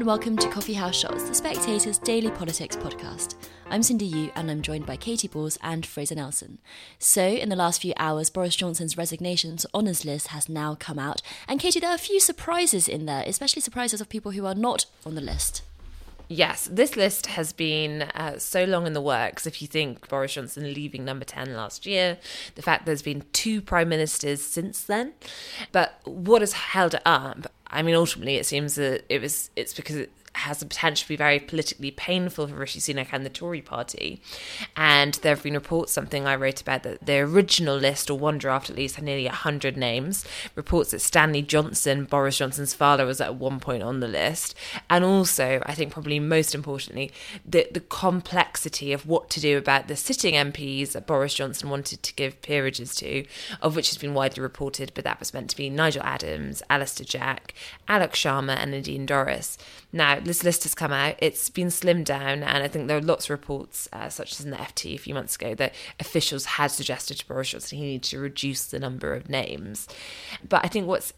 and welcome to Coffee House Shots, the Spectator's daily politics podcast. I'm Cindy Yu and I'm joined by Katy Balls and Fraser Nelson. So, in the last few hours, Boris Johnson's resignation to honours list has now come out. And Katy, there are a few surprises in there, especially surprises of people who are not on the list. Yes, this list has been uh, so long in the works. If you think Boris Johnson leaving number 10 last year, the fact there's been two prime ministers since then. But what has held it up? I mean, ultimately, it seems that it was it's because it, has the potential to be very politically painful for Rishi Sunak and the Tory party. And there have been reports, something I wrote about, that the original list, or one draft at least, had nearly 100 names. Reports that Stanley Johnson, Boris Johnson's father, was at one point on the list. And also, I think probably most importantly, the, the complexity of what to do about the sitting MPs that Boris Johnson wanted to give peerages to, of which has been widely reported, but that was meant to be Nigel Adams, Alister Jack, Alok Sharma, and Nadine Dorries. Now, this list has come out. It's been slimmed down, and I think there are lots of reports, uh, such as in the FT a few months ago, that officials had suggested to Boris Johnson he needed to reduce the number of names. But I think what's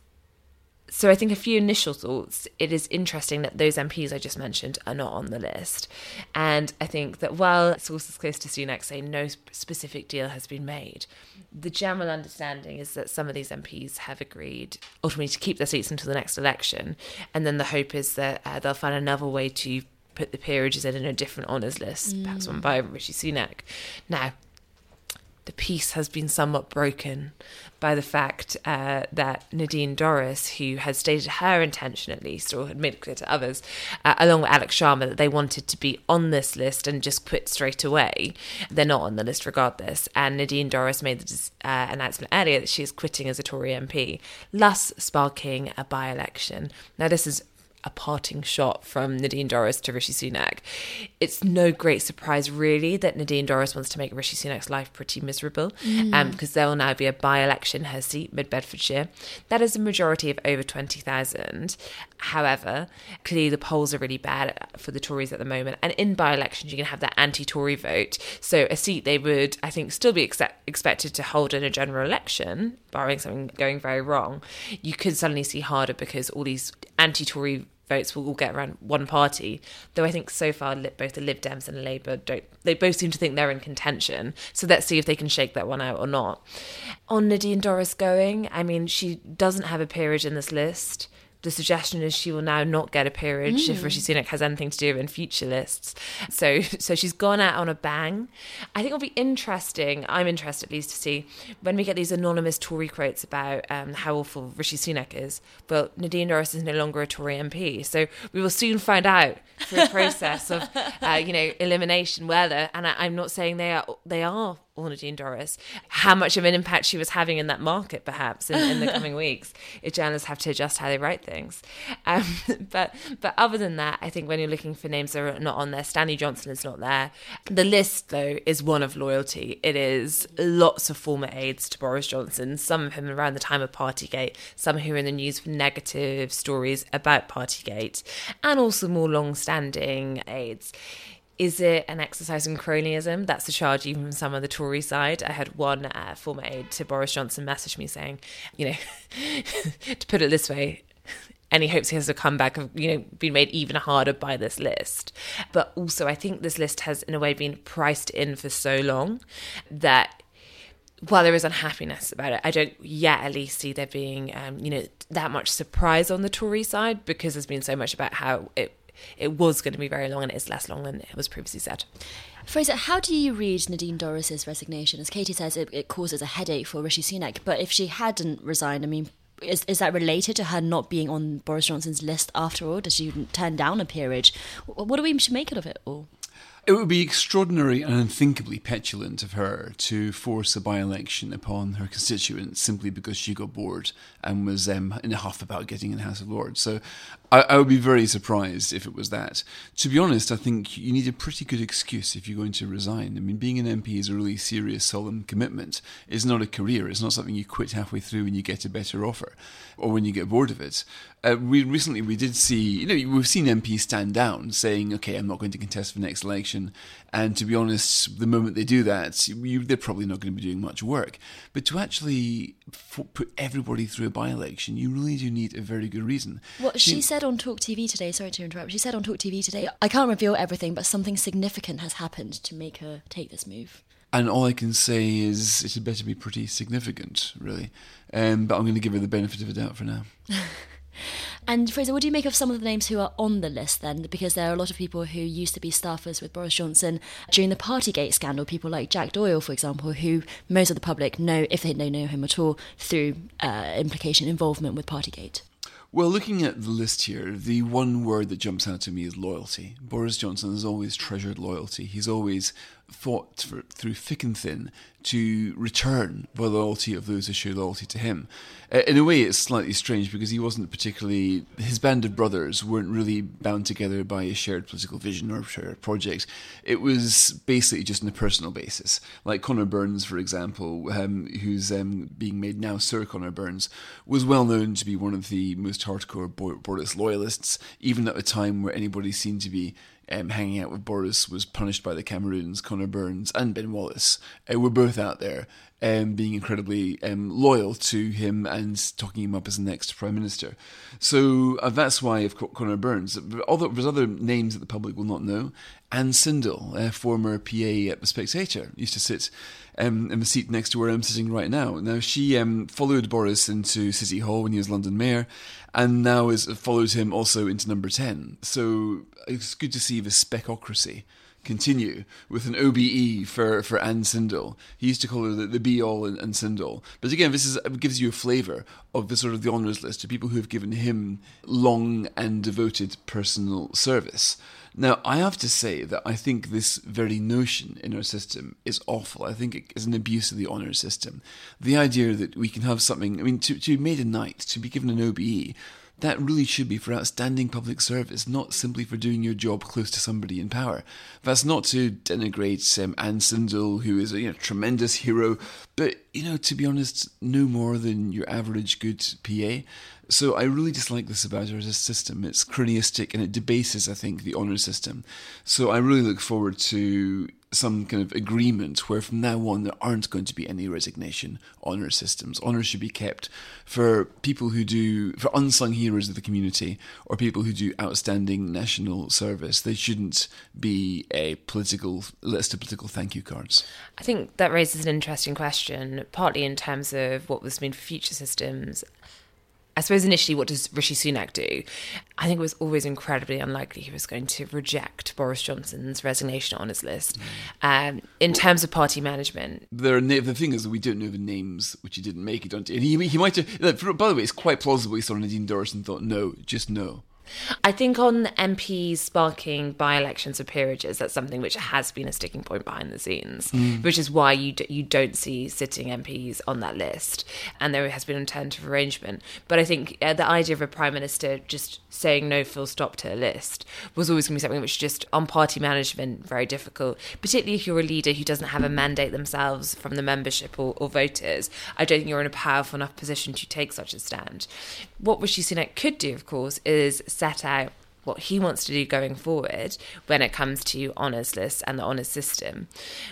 so I think a few initial thoughts. It is interesting that those MPs I just mentioned are not on the list, and I think that while sources close to Sunak say no specific deal has been made, the general understanding is that some of these MPs have agreed ultimately to keep their seats until the next election, and then the hope is that uh, they'll find another way to put the peerages in, in a different honours list, mm. perhaps one by Rishi Sunak. Now, the peace has been somewhat broken by the fact uh, that Nadine Dorries, who had stated her intention at least, or had made it clear to others, uh, along with Alok Sharma, that they wanted to be on this list and just quit straight away. They're not on the list regardless. And Nadine Dorries made the uh, announcement earlier that she is quitting as a Tory MP, thus sparking a by election. Now, this is a parting shot from Nadine Dorries to Rishi Sunak. It's no great surprise, really, that Nadine Dorries wants to make Rishi Sunak's life pretty miserable, mm. um, because there will now be a by-election her seat, Mid Bedfordshire. That is a majority of over twenty thousand. However, clearly the polls are really bad for the Tories at the moment, and in by-elections you can have that anti-Tory vote. So a seat they would, I think, still be accept- expected to hold in a general election, barring something going very wrong. You could suddenly see harder because all these anti-Tory votes will all get around one party. Though I think so far both the Lib Dems and Labour don't. They both seem to think they're in contention. So let's see if they can shake that one out or not. On Nadine Dorries going, I mean, she doesn't have a peerage in this list the suggestion is she will now not get a peerage mm. if Rishi Sunak has anything to do in future lists. So, so she's gone out on a bang. I think it'll be interesting. I'm interested at least to see when we get these anonymous Tory quotes about um, how awful Rishi Sunak is. Well, Nadine Dorries is no longer a Tory MP, so we will soon find out through a process of, uh, you know, elimination whether. And I, I'm not saying they are they are Nadine Dorries, how much of an impact she was having in that market, perhaps in, in the coming weeks, if journalists have to adjust how they write things. Um, but but other than that, I think when you're looking for names that are not on there, Stanley Johnson is not there. The list, though, is one of loyalty. It is lots of former aides to Boris Johnson, some of them around the time of Partygate, some who are in the news for negative stories about Partygate, and also more long-standing aides is it an exercise in cronyism? That's the charge, even from some of the Tory side. I had one uh, former aide to Boris Johnson message me saying, you know, to put it this way, any hopes he has a comeback have you know been made even harder by this list. But also, I think this list has, in a way, been priced in for so long that while there is unhappiness about it, I don't yet at least see there being, um, you know, that much surprise on the Tory side because there's been so much about how it it was going to be very long and it is less long than it was previously said. Fraser, how do you read Nadine Dorries's resignation? As Katy says, it, it causes a headache for Rishi Sunak. But if she hadn't resigned, I mean, is, is that related to her not being on Boris Johnson's list after all? Does she turn down a peerage? What do we make of it all? It would be extraordinary and unthinkably petulant of her to force a by election upon her constituents simply because she got bored and was um, in a huff about getting in the House of Lords. So I, I, would be very surprised if it was that. To be honest, I think you need a pretty good excuse if you're going to resign. I mean, being an MP is a really serious, solemn commitment. It's not a career. It's not something you quit halfway through when you get a better offer or when you get bored of it. Uh, we recently we did see, you know, we've seen MPs stand down, saying, "Okay, I'm not going to contest for the next election." And to be honest, the moment they do that, you, they're probably not going to be doing much work. But to actually put everybody through a by-election, you really do need a very good reason. What she, she said on Talk TV today. Sorry to interrupt. She said on Talk TV today, "I can't reveal everything, but something significant has happened to make her take this move." And all I can say is it had better be pretty significant, really. Um, but I'm going to give her the benefit of the doubt for now. And Fraser, what do you make of some of the names who are on the list then? Because there are a lot of people who used to be staffers with Boris Johnson during the Partygate scandal. People like Jack Doyle, for example, who most of the public know, if they know him at all, through uh, implication involvement with Partygate. Well, looking at the list here, the one word that jumps out to me is loyalty. Boris Johnson has always treasured loyalty. He's always fought through thick and thin to return the loyalty of those who show loyalty to him. Uh, in a way, it's slightly strange because he wasn't particularly. His band of brothers weren't really bound together by a shared political vision or shared project. It was basically just on a personal basis. Like Conor Burns, for example, um, who's um, being made now Sir Conor Burns, was well known to be one of the most hardcore Boris loyalists, even at a time where anybody seemed to be um, hanging out with Boris was punished by the Cameroons. Conor Burns and Ben Wallace uh, were both out there um, being incredibly um, loyal to him and talking him up as the next prime minister. So uh, that's why of Conor Burns. Although there's other names that the public will not know. Ann Sindall, a former PA at the Spectator, used to sit um, in the seat next to where I'm sitting right now. Now she um, followed Boris into City Hall when he was London Mayor, and now is follows him also into Number Ten. So it's good to see the specocracy continue with an OBE for, for Ann Sindall. He used to call her the, the be all and, and Sindall. But again, this is gives you a flavour of the sort of the honours list of people who have given him long and devoted personal service. Now, I have to say that I think this very notion in our system is awful. I think it is an abuse of the honour system. The idea that we can have something, I mean, to, to be made a knight, to be given an OBE, that really should be for outstanding public service, not simply for doing your job close to somebody in power. That's not to denigrate um, Ann Sindall, who is a you know, tremendous hero, but, you know, to be honest, no more than your average good PA. So I really dislike this about our system. It's cronyistic and it debases, I think, the honour system. So I really look forward to some kind of agreement where from now on there aren't going to be any resignation honour systems. Honour should be kept for people who do, for unsung heroes of the community or people who do outstanding national service. They shouldn't be a political list of political thank you cards. I think that raises an interesting question, partly in terms of what this mean for future systems I suppose initially, what does Rishi Sunak do? I think it was always incredibly unlikely he was going to reject Boris Johnson's resignation on his list. Um, in terms of party management, there are na- the thing is we don't know the names which he didn't make. it don't. And he he might have. By the way, it's quite plausible he saw Nadine and thought, no, just no. I think on MPs sparking by elections for peerages, that's something which has been a sticking point behind the scenes, mm. which is why you d- you don't see sitting MPs on that list, and there has been an alternative arrangement. But I think uh, the idea of a prime minister just saying no full stop to a list was always going to be something which just on party management very difficult, particularly if you're a leader who doesn't have a mandate themselves from the membership or, or voters. I don't think you're in a powerful enough position to take such a stand. What Rishi Sunak could do, of course, is set out what he wants to do going forward when it comes to honours lists and the honours system.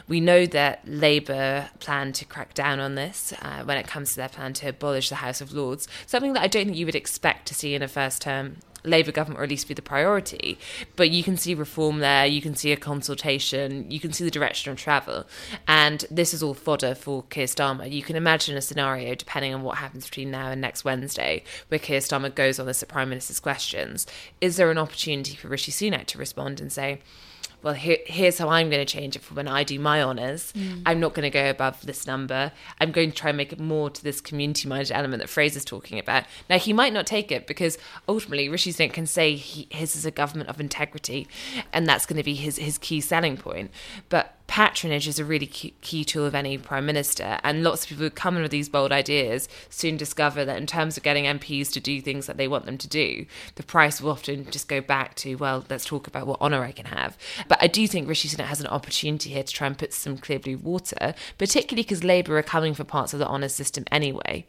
We know that Labour plan to crack down on this uh, when it comes to their plan to abolish the House of Lords, something that I don't think you would expect to see in a first term Labour government, or at least be the priority. But you can see reform there, you can see a consultation, you can see the direction of travel. And this is all fodder for Keir Starmer. You can imagine a scenario, depending on what happens between now and next Wednesday, where Keir Starmer goes on this at Prime Minister's questions. Is there an opportunity for Rishi Sunak to respond and say, well, here, here's how I'm going to change it for when I do my honours. Mm. I'm not going to go above this number. I'm going to try and make it more to this community minded element that Fraser's talking about. Now, he might not take it because ultimately Rishi Sunak can say he, his is a government of integrity, and that's going to be his, his key selling point. But patronage is a really key, tool of any prime minister and lots of people who come in with these bold ideas soon discover that in terms of getting MPs to do things that they want them to do the price will often just go back to well let's talk about what honour I can have. But I do think Rishi Sunak has an opportunity here to try and put some clear blue water particularly because Labour are coming for parts of the honour system anyway.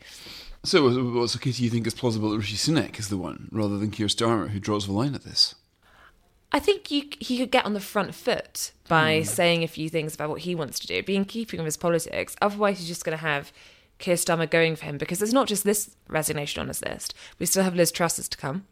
So, so Katy, you think it's plausible that Rishi Sunak is the one rather than Keir Starmer who draws the line at this I think you, he could get on the front foot by mm. saying a few things about what he wants to do, be in keeping with his politics. Otherwise, he's just going to have Keir Starmer going for him because it's not just this resignation on his list. We still have Liz Truss's to come.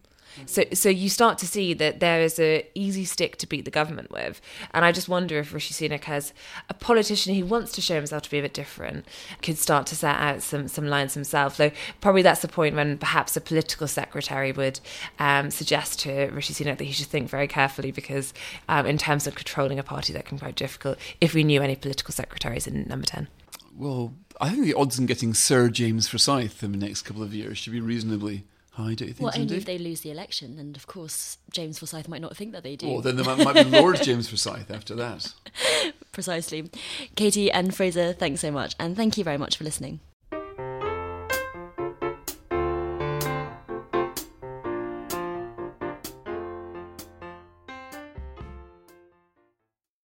So, so you start to see that there is a easy stick to beat the government with, and I just wonder if Rishi Sunak, as a politician who wants to show himself to be a bit different, could start to set out some some lines himself. Though probably that's the point when perhaps a political secretary would um, suggest to Rishi Sunak that he should think very carefully, because um, in terms of controlling a party, that can be quite difficult. If we knew any political secretaries in Number Ten. Well, I think the odds in getting Sir James Forsyth in the next couple of years should be reasonably high, do think? Well, only if they lose the election, and of course James Forsyth might not think that they do. Oh, then there might, might be Lord James Forsyth after that. Precisely. Katy and Fraser, thanks so much, and thank you very much for listening.